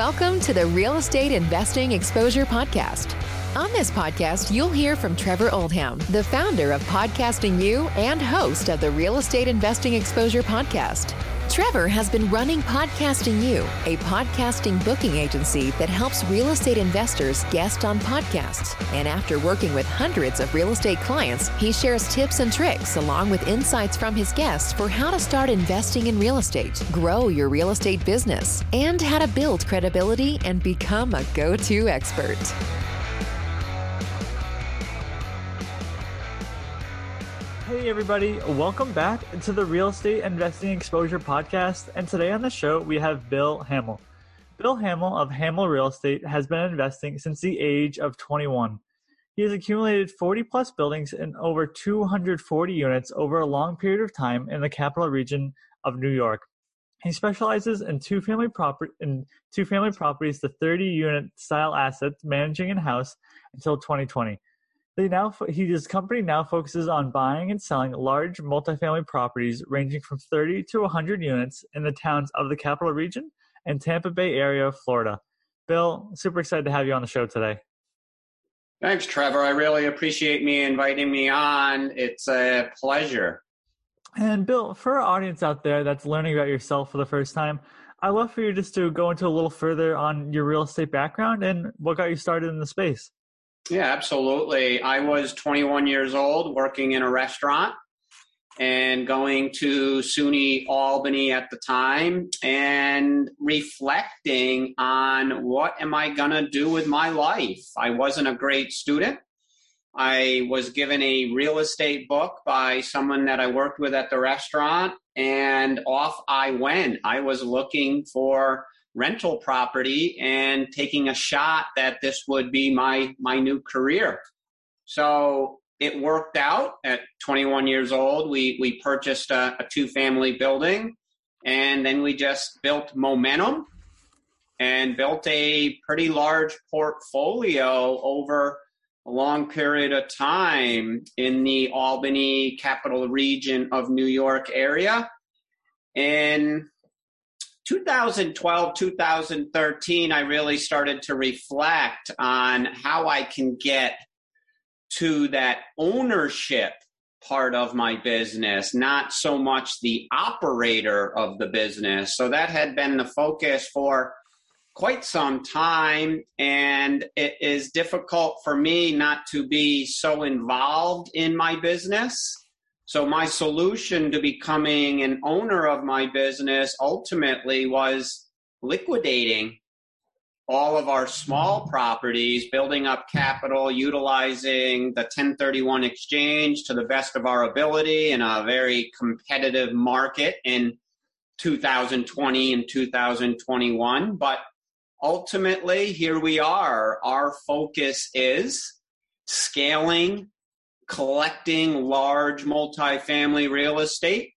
Welcome to the Real Estate Investing Exposure Podcast. On this podcast, you'll hear from Trevor Oldham, the founder of Podcasting You and host of the Real Estate Investing Exposure Podcast. Trevor has been running Podcasting You, a podcasting booking agency that helps real estate investors guest on podcasts. And after working with hundreds of real estate clients, he shares tips and tricks along with insights from his guests for how to start investing in real estate, grow your real estate business, and how to build credibility and become a go to expert. Hey, everybody, welcome back to the Real Estate Investing Exposure Podcast. And today on the show, we have Bill Hamill. Bill Hamill of Hamill Real Estate has been investing since the age of 21. He has accumulated 40 plus buildings and over 240 units over a long period of time in the capital region of New York. He specializes in two family property in two family properties, the 30 unit style assets managing in house until 2020. They now his company now focuses on buying and selling large multifamily properties ranging from 30 to 100 units in the towns of the capital region and Tampa Bay area of Florida. Bill, super excited to have you on the show today. Thanks, Trevor. I really appreciate me inviting me on. It's a pleasure. And Bill, for our audience out there that's learning about yourself for the first time, I'd love for you just to go into a little further on your real estate background and what got you started in the space. Yeah, absolutely. I was 21 years old working in a restaurant and going to SUNY Albany at the time and reflecting on what am I going to do with my life. I wasn't a great student. I was given a real estate book by someone that I worked with at the restaurant, and off I went. I was looking for rental property and taking a shot that this would be my my new career. So it worked out at 21 years old. We we purchased a, a two family building, and then we just built momentum and built a pretty large portfolio over a long period of time in the Albany capital region of New York area. And 2012, 2013, I really started to reflect on how I can get to that ownership part of my business, not so much the operator of the business. So that had been the focus for quite some time. And it is difficult for me not to be so involved in my business so my solution to becoming an owner of my business ultimately was liquidating all of our small properties, building up capital, utilizing the 1031 exchange to the best of our ability in a very competitive market in 2020 and 2021. But ultimately, here we are. Our focus is scaling collecting large multifamily real estate,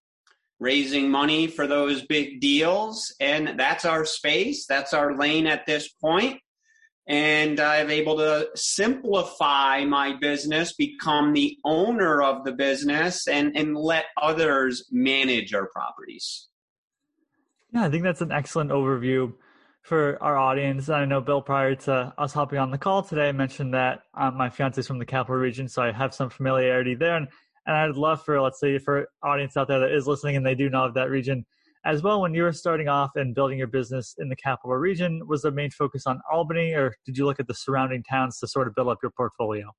raising money for those big deals. And that's our space, that's our lane at this point. And I'm able to simplify my business, become the owner of the business, and, and let others manage our properties. Yeah, I think that's an excellent overview for our audience. I know Bill, prior to us hopping on the call today, mentioned that um, my fiance is from the capital region, so I have some familiarity there. And, and I'd love for, let's say, for audience out there that is listening and they do know of that region as well. When you were starting off and building your business in the capital region, was the main focus on Albany, or did you look at the surrounding towns to sort of build up your portfolio?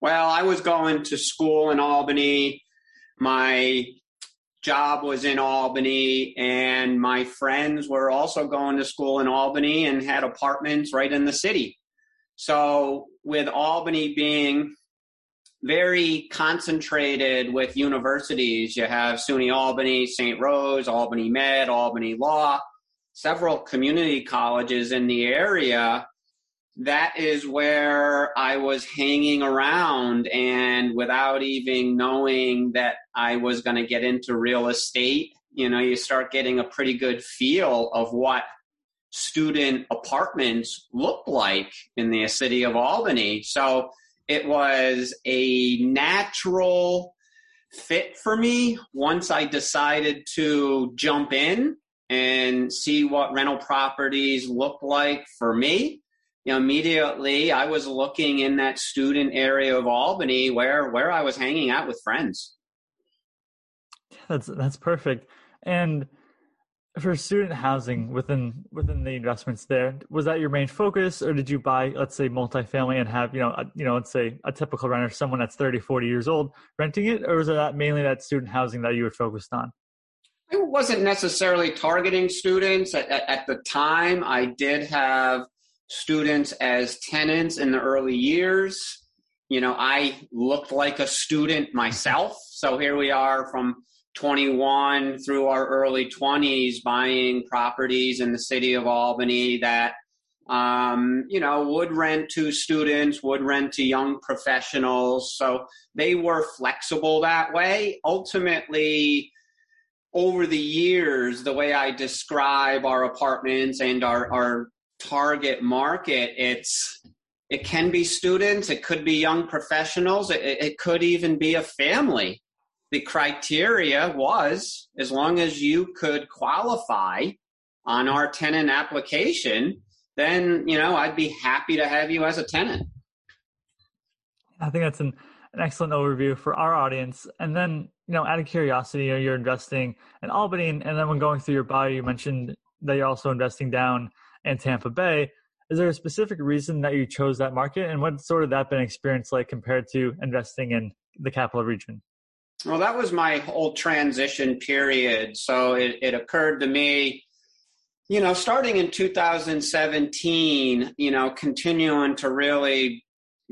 Well, I was going to school in Albany. My job was in Albany, and my friends were also going to school in Albany and had apartments right in the city. So, with Albany being very concentrated with universities, you have SUNY Albany, St. Rose, Albany Med, Albany Law, several community colleges in the area that is where I was hanging around and without even knowing that I was going to get into real estate, you know, you start getting a pretty good feel of what student apartments look like in the city of Albany. So it was a natural fit for me once I decided to jump in and see what rental properties look like for me. You know, immediately I was looking in that student area of Albany where where I was hanging out with friends. That's that's perfect. And for student housing within within the investments there, was that your main focus, or did you buy, let's say, multifamily and have you know, a, you know, let's say a typical renter, someone that's 30, 40 years old, renting it, or was that mainly that student housing that you were focused on? I wasn't necessarily targeting students at, at, at the time. I did have students as tenants in the early years. You know, I looked like a student myself, so here we are from 21 through our early 20s buying properties in the city of Albany that um, you know would rent to students would rent to young professionals. So they were flexible that way. Ultimately over the years the way i describe our apartments and our, our target market it's it can be students it could be young professionals it, it could even be a family the criteria was as long as you could qualify on our tenant application, then you know I'd be happy to have you as a tenant. I think that's an, an excellent overview for our audience. And then, you know, out of curiosity, you know, you're investing in Albany, and then when going through your bio, you mentioned that you're also investing down in Tampa Bay. Is there a specific reason that you chose that market, and what sort of that been experience like compared to investing in the capital region? Well, that was my whole transition period. So it, it occurred to me, you know, starting in 2017, you know, continuing to really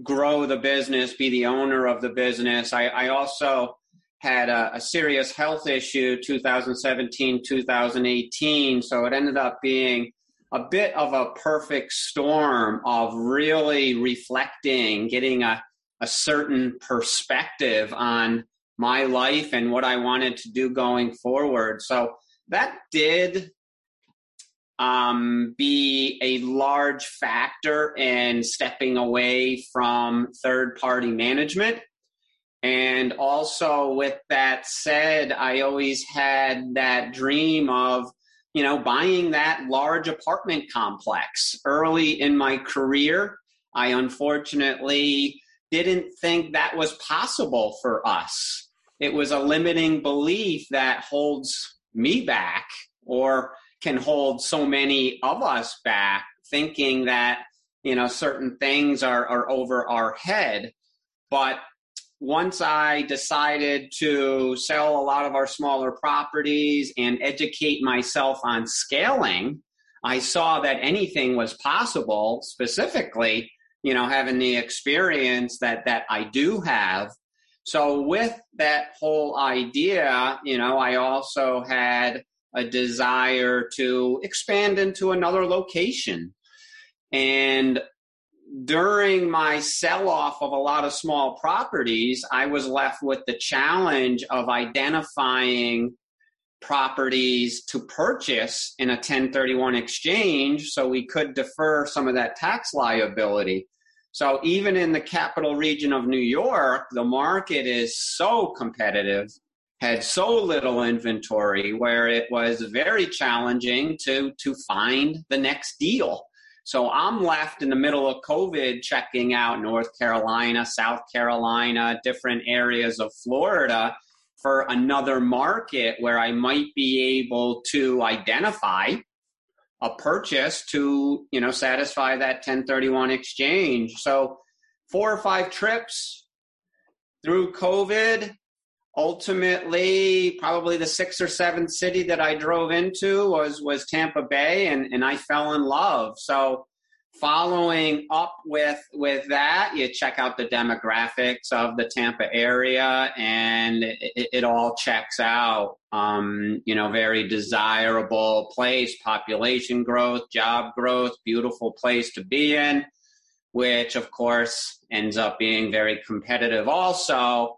grow the business, be the owner of the business. I, I also had a, a, serious health issue 2017 2018 so it ended up being a bit of a perfect storm of really reflecting getting a, a certain perspective on my life and what I wanted to do going forward. So that did um, be a large factor in stepping away from third party management. And also, with that said, I always had that dream of, you know, buying that large apartment complex early in my career. I unfortunately didn't think that was possible for us it was a limiting belief that holds me back or can hold so many of us back thinking that you know certain things are, are over our head but once i decided to sell a lot of our smaller properties and educate myself on scaling i saw that anything was possible specifically you know having the experience that that i do have so with that whole idea, you know, I also had a desire to expand into another location. And during my sell off of a lot of small properties, I was left with the challenge of identifying properties to purchase in a 1031 exchange so we could defer some of that tax liability. So even in the capital region of New York, the market is so competitive, had so little inventory where it was very challenging to to find the next deal. So I'm left in the middle of COVID checking out North Carolina, South Carolina, different areas of Florida for another market where I might be able to identify a purchase to you know satisfy that 1031 exchange. So four or five trips through covid ultimately probably the sixth or seventh city that i drove into was was tampa bay and and i fell in love. So following up with with that you check out the demographics of the tampa area and it, it all checks out. Um, you know very desirable place population growth job growth beautiful place to be in which of course ends up being very competitive also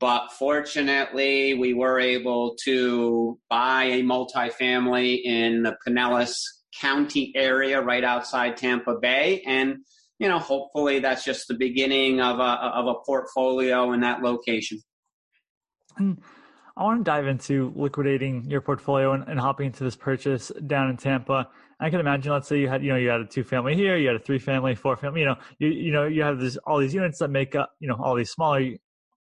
but fortunately we were able to buy a multifamily in the pinellas County area right outside Tampa Bay. And, you know, hopefully that's just the beginning of a, of a portfolio in that location. I want to dive into liquidating your portfolio and, and hopping into this purchase down in Tampa. I can imagine, let's say you had, you know, you had a two family here, you had a three family, four family, you know, you, you know, you have this, all these units that make up, you know, all these smaller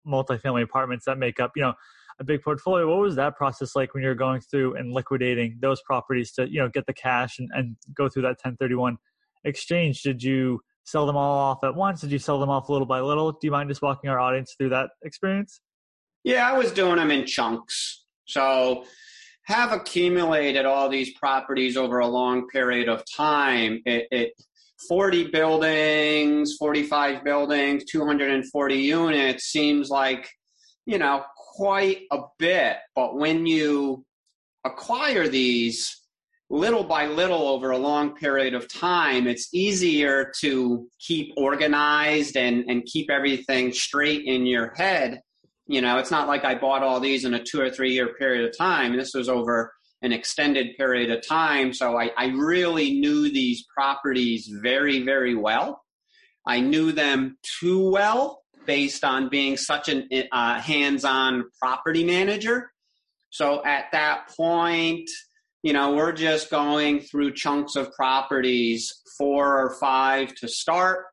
multifamily apartments that make up, you know, a big portfolio. What was that process like when you're going through and liquidating those properties to, you know, get the cash and, and go through that 1031 exchange? Did you sell them all off at once? Did you sell them off little by little? Do you mind just walking our audience through that experience? Yeah, I was doing them in chunks. So have accumulated all these properties over a long period of time. It, it 40 buildings, 45 buildings, 240 units seems like, you know, quite a bit. But when you acquire these little by little over a long period of time, it's easier to keep organized and, and keep everything straight in your head you know, it's not like I bought all these in a two or three year period of time. This was over an extended period of time. So I, I really knew these properties very, very well. I knew them too well based on being such a uh, hands on property manager. So at that point, you know, we're just going through chunks of properties, four or five to start.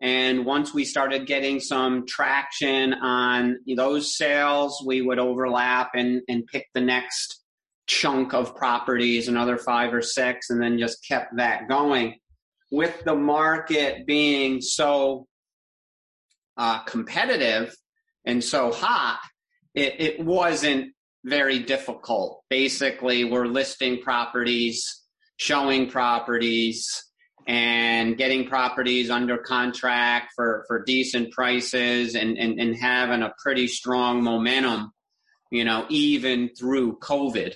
And once we started getting some traction on those sales, we would overlap and, and pick the next chunk of properties, another five or six, and then just kept that going. With the market being so uh, competitive and so hot, it, it wasn't very difficult. Basically, we're listing properties, showing properties, and getting properties under contract for, for decent prices and, and, and having a pretty strong momentum, you know, even through COVID.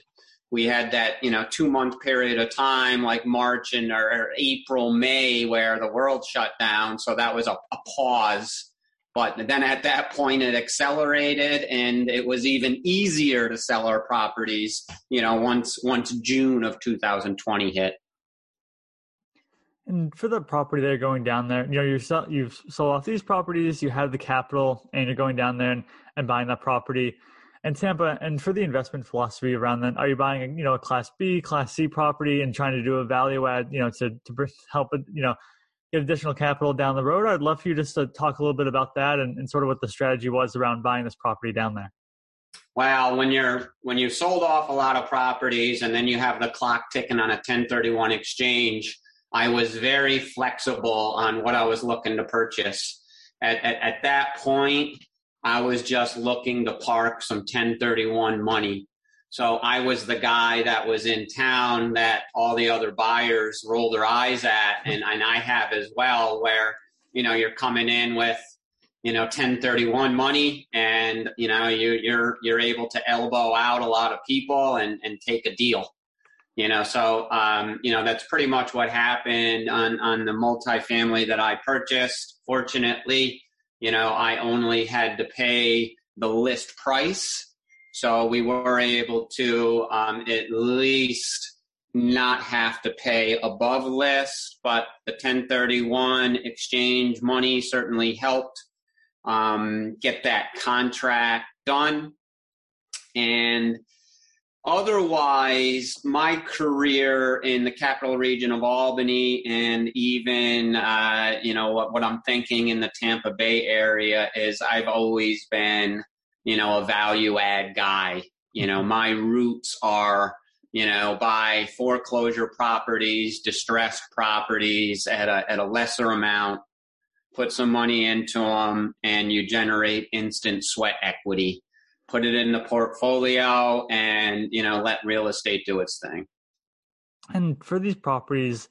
We had that, you know, two month period of time like March and or, April, May, where the world shut down. So that was a, a pause. But then at that point, it accelerated, and it was even easier to sell our properties. You know, once once June of 2020 hit. And for the property that you're going down there, you know, sell, you've sold off these properties, you have the capital, and you're going down there and, and buying that property. And Tampa, and for the investment philosophy around that, are you buying, you know, a Class B, Class C property and trying to do a value add, you know, to to help, you know, get additional capital down the road? I'd love for you just to talk a little bit about that and, and sort of what the strategy was around buying this property down there. Well, when you're when you've sold off a lot of properties and then you have the clock ticking on a 1031 exchange, I was very flexible on what I was looking to purchase. At, at, at that point, I was just looking to park some 1031 money. So I was the guy that was in town that all the other buyers roll their eyes at, and, and I have as well, where you know you're coming in with you know 1031 money, and you know you, you're you're able to elbow out a lot of people and and take a deal you know so um, you know that's pretty much what happened on on the multifamily that i purchased fortunately you know i only had to pay the list price. So we were able to um, at least not have to pay above list but the 1031 exchange money certainly helped um, get that contract done. And Otherwise, my career in the capital region of Albany and even, uh, you know, what, what I'm thinking in the Tampa Bay area is I've always been, you know, a value add guy. You know, my roots are, you know, buy foreclosure properties, distressed properties at a, at a lesser amount, put some money into them, and you generate instant sweat equity put it in the portfolio and you know let real estate do its thing and for these properties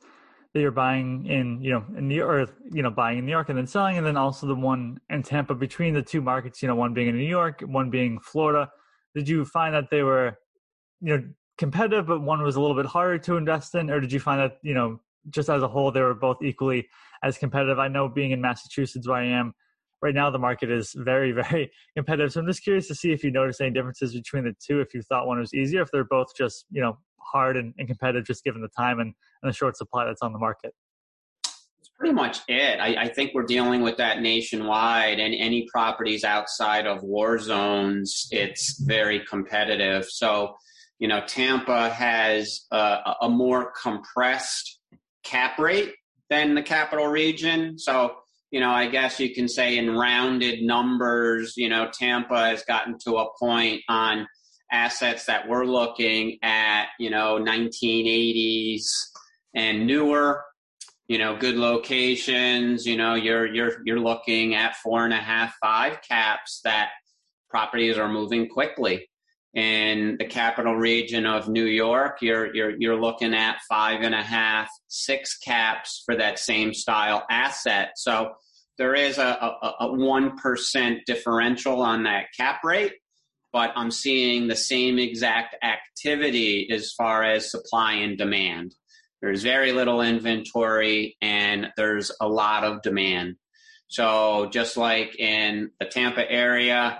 that you're buying in you know in New York, you know buying in New York and then selling, and then also the one in Tampa between the two markets, you know, one being in New York, one being Florida. Did you find that they were, you know, competitive, but one was a little bit harder to invest in, or did you find that you know just as a whole they were both equally as competitive? I know being in Massachusetts, where I am, right now the market is very, very competitive. So I'm just curious to see if you notice any differences between the two, if you thought one was easier, if they're both just, you know, hard and, and competitive just given the time and, and the short supply that's on the market. It's pretty much it. I, I, think we're dealing with that nationwide, and any properties outside of war zones, it's very competitive. So, you know, Tampa has a, a more compressed cap rate than the capital region. So, you know, I guess you can say in rounded numbers, you know, Tampa has gotten to a point on assets that we're looking at, you know, 1980s and newer, you know, good locations, you know, you're, you're, you're looking at four and a half, five caps that properties are moving quickly. In the capital region of New York, you're, you're, you're looking at five and a half, six caps for that same style asset. So there is a, a 1% differential on that cap rate but I'm seeing the same exact activity as far as supply and demand. There's very little inventory and there's a lot of demand. So, just like in the Tampa area,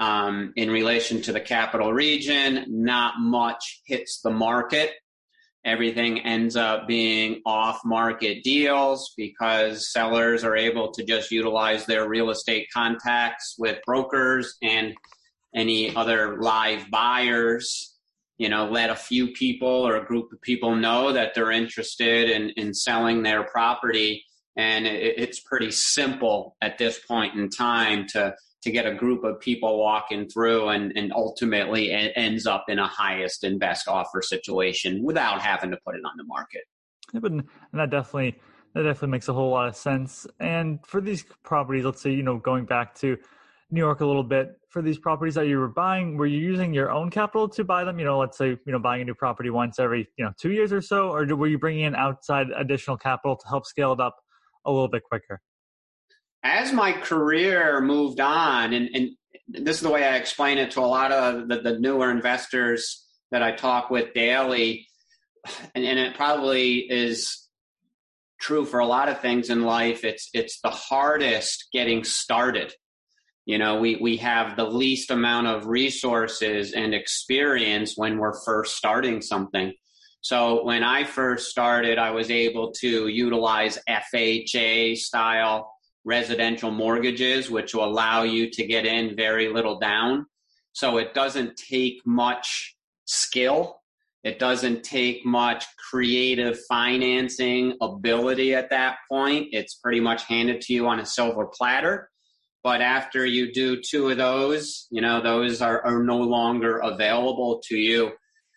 um, in relation to the capital region, not much hits the market. Everything ends up being off market deals because sellers are able to just utilize their real estate contacts with brokers and any other live buyers you know let a few people or a group of people know that they're interested in, in selling their property and it, it's pretty simple at this point in time to to get a group of people walking through and, and ultimately ends up in a highest and best offer situation without having to put it on the market. Yeah, but and that definitely that definitely makes a whole lot of sense. And for these properties, let's say, you know, going back to New York a little bit for these properties that you were buying. Were you using your own capital to buy them? You know, let's say you know buying a new property once every you know two years or so, or were you bringing in outside additional capital to help scale it up a little bit quicker? As my career moved on, and, and this is the way I explain it to a lot of the, the newer investors that I talk with daily, and, and it probably is true for a lot of things in life. It's it's the hardest getting started you know we we have the least amount of resources and experience when we're first starting something so when i first started i was able to utilize fha style residential mortgages which will allow you to get in very little down so it doesn't take much skill it doesn't take much creative financing ability at that point it's pretty much handed to you on a silver platter but after you do two of those, you know, those are, are no longer available to you.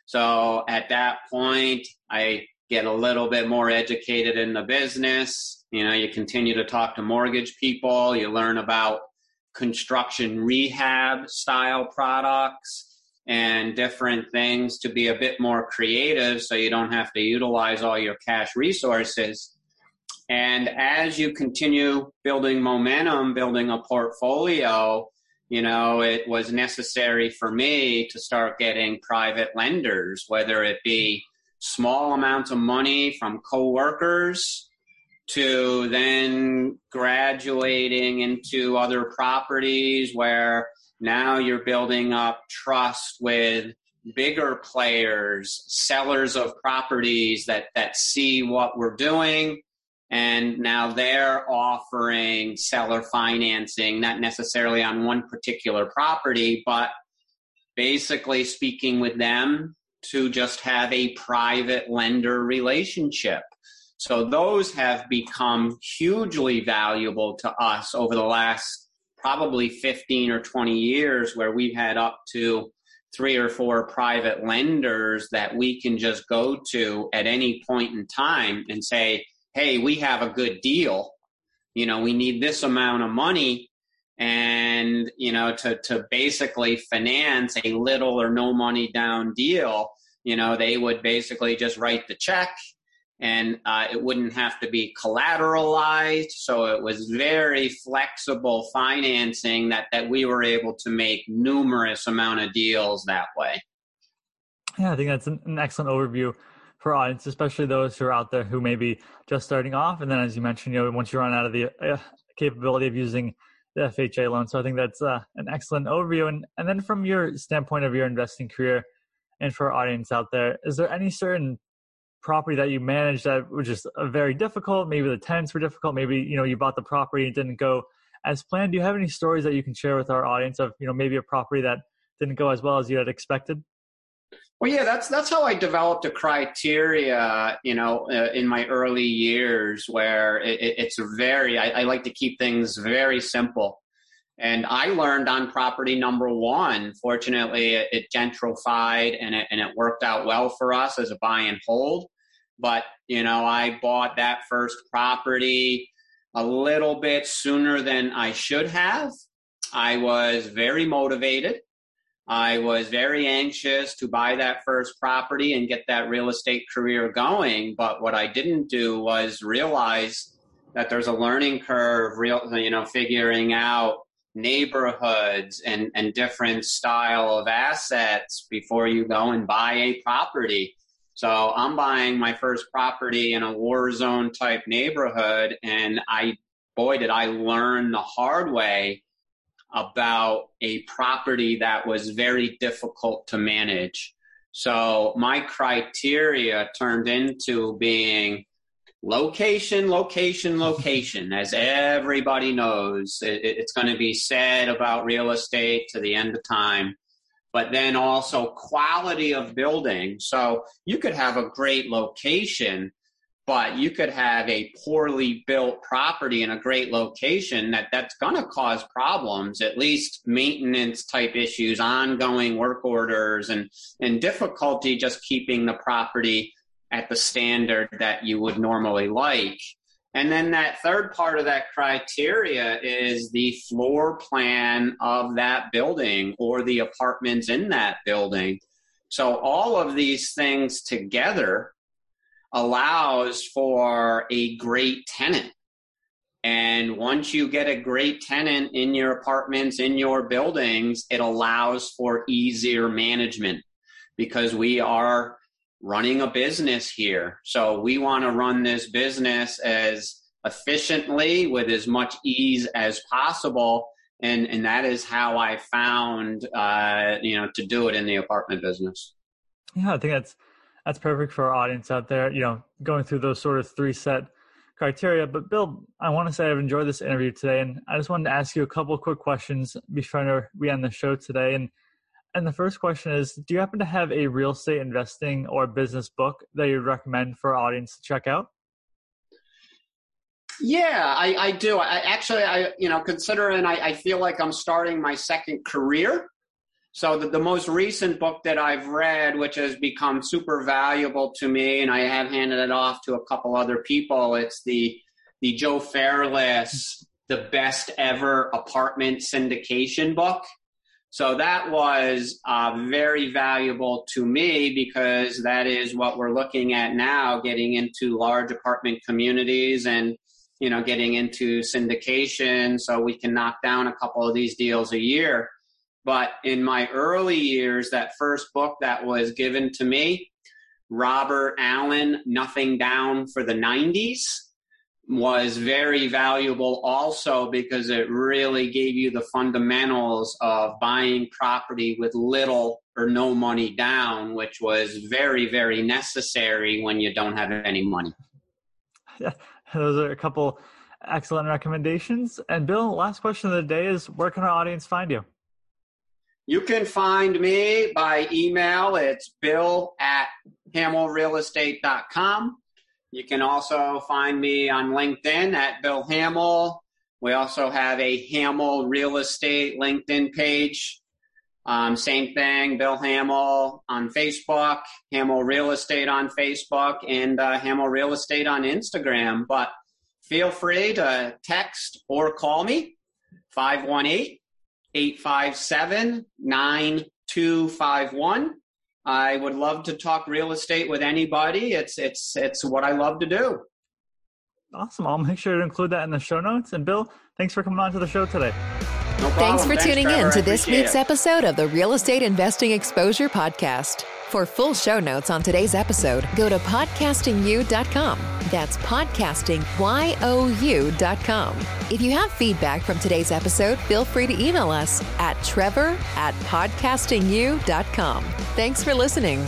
So at that point, I get a little bit more educated in the business. You know, you continue to talk to mortgage people, you learn about construction rehab style products and different things to be a bit more creative so you don't have to utilize all your cash resources. And as you continue building momentum, building a portfolio, you know, it was necessary for me to start getting private lenders, whether it be small amounts of money from coworkers to then graduating into other properties where now you're building up trust with bigger players, sellers of properties that, that see what we're doing and now they're offering seller financing, not necessarily on one particular property, but basically speaking with them to just have a private lender relationship. So those have become hugely valuable to us over the last probably 15 or 20 years, where we've had up to three or four private lenders that we can just go to at any point in time and say, hey, we have a good deal. You know, we need this amount of money and, you know, to, to basically finance a little or no money down deal, you know, they would basically just write the check and uh, it wouldn't have to be collateralized. So it was very flexible financing that, that we were able to make numerous amount of deals that way. Yeah, I think that's an, an excellent overview for audience, especially those who are out there who may be just starting off. And then, as you mentioned, you know, once you run out of the uh, capability of using the FHA loan. So I think that's uh, an excellent overview. And, and then from your standpoint of your investing career and for our audience out there, is there any certain property that you managed that was just uh, very difficult. Maybe the tenants were difficult. Maybe you know you bought the property and didn't go as planned. Do you have any stories that you can share with our audience of you know maybe a property that didn't go as well as you had expected? Well, yeah, that's that's how I developed a criteria, you know, uh, in my early years, where it, it's very. I, I like to keep things very simple. And I learned on property number one. Fortunately, it, it gentrified and it, and it worked out well for us as a buy and hold. But, you know, I bought that first property a little bit sooner than I should have. I was very motivated. I was very anxious to buy that first property and get that real estate career going. But what I didn't do was realize that there's a learning curve, real, you know, figuring out neighborhoods and, and different style of assets before you go and buy a property. So I'm buying my first property in a war zone type neighborhood, and I, boy, did I learn the hard way about a property that was very difficult to manage. So my criteria turned into being location, location, location. As everybody knows, it, it's going to be said about real estate to the end of time but then also quality of building. So you could have a great location, but you could have a poorly built property in a great location that that's going to cause problems, at least maintenance type issues, ongoing work orders and, and difficulty just keeping the property at the standard that you would normally like. And then that third part of that criteria is the floor plan of that building or the apartments in that building. So all of these things together allows for a great tenant. And once you get a great tenant in your apartments, in your buildings, it allows for easier management because we are running a business here. So we want to run this business as efficiently with as much ease as possible. And, and that is how I found, uh, you know, to do it in the apartment business. Yeah, I think that's, that's perfect for our audience out there, you know, going through those sort of three set criteria. But Bill, I want to say I've enjoyed this interview today, and I just wanted to ask you a couple quick questions before we end the show today. And and the first question is Do you happen to have a real estate investing or business book that you'd recommend for our audience to check out? Yeah, I, I do. I actually, I you know, considering I, I feel like I'm starting my second career. So the, the most recent book that I've read, which has become super valuable to me, and I have handed it off to a couple other people, it's the the Joe Fairless, the best ever apartment syndication book. So that was uh, very valuable to me because that is what we're looking at now, getting into large apartment communities and you know getting into syndication, so we can knock down a couple of these deals a year. But in my early years, that first book that was given to me, Robert Allen, Nothing Down for the 90s was very valuable also because it really gave you the fundamentals of buying property with little or no money down, which was very, very necessary when you don't have any money. Yeah, those are a couple excellent recommendations. And Bill, last question of the day is where can our audience find you? You can find me by email. It's bill at hamillrealestate.com. You can also find me on LinkedIn at Bill Hamill. We also have a Hamill Real Estate LinkedIn page. Um, same thing, Bill Hamill on Facebook, Hamill Real Estate on Facebook, and uh, Hamill Real Estate on Instagram. But feel free to text or call me 518 857 9251. I would love to talk real estate with anybody. It's it's it's what I love to do. Awesome. I'll make sure to include that in the show notes. And Bill, thanks for coming on to the show today. No thanks for thanks, tuning Trevor. in to this week's it. episode of the Real Estate Investing Exposure Podcast. For full show notes on today's episode, go to podcastingyou.com. That's podcastingyou.com. If you have feedback from today's episode, feel free to email us at trevor at podcastingyou.com. Thanks for listening.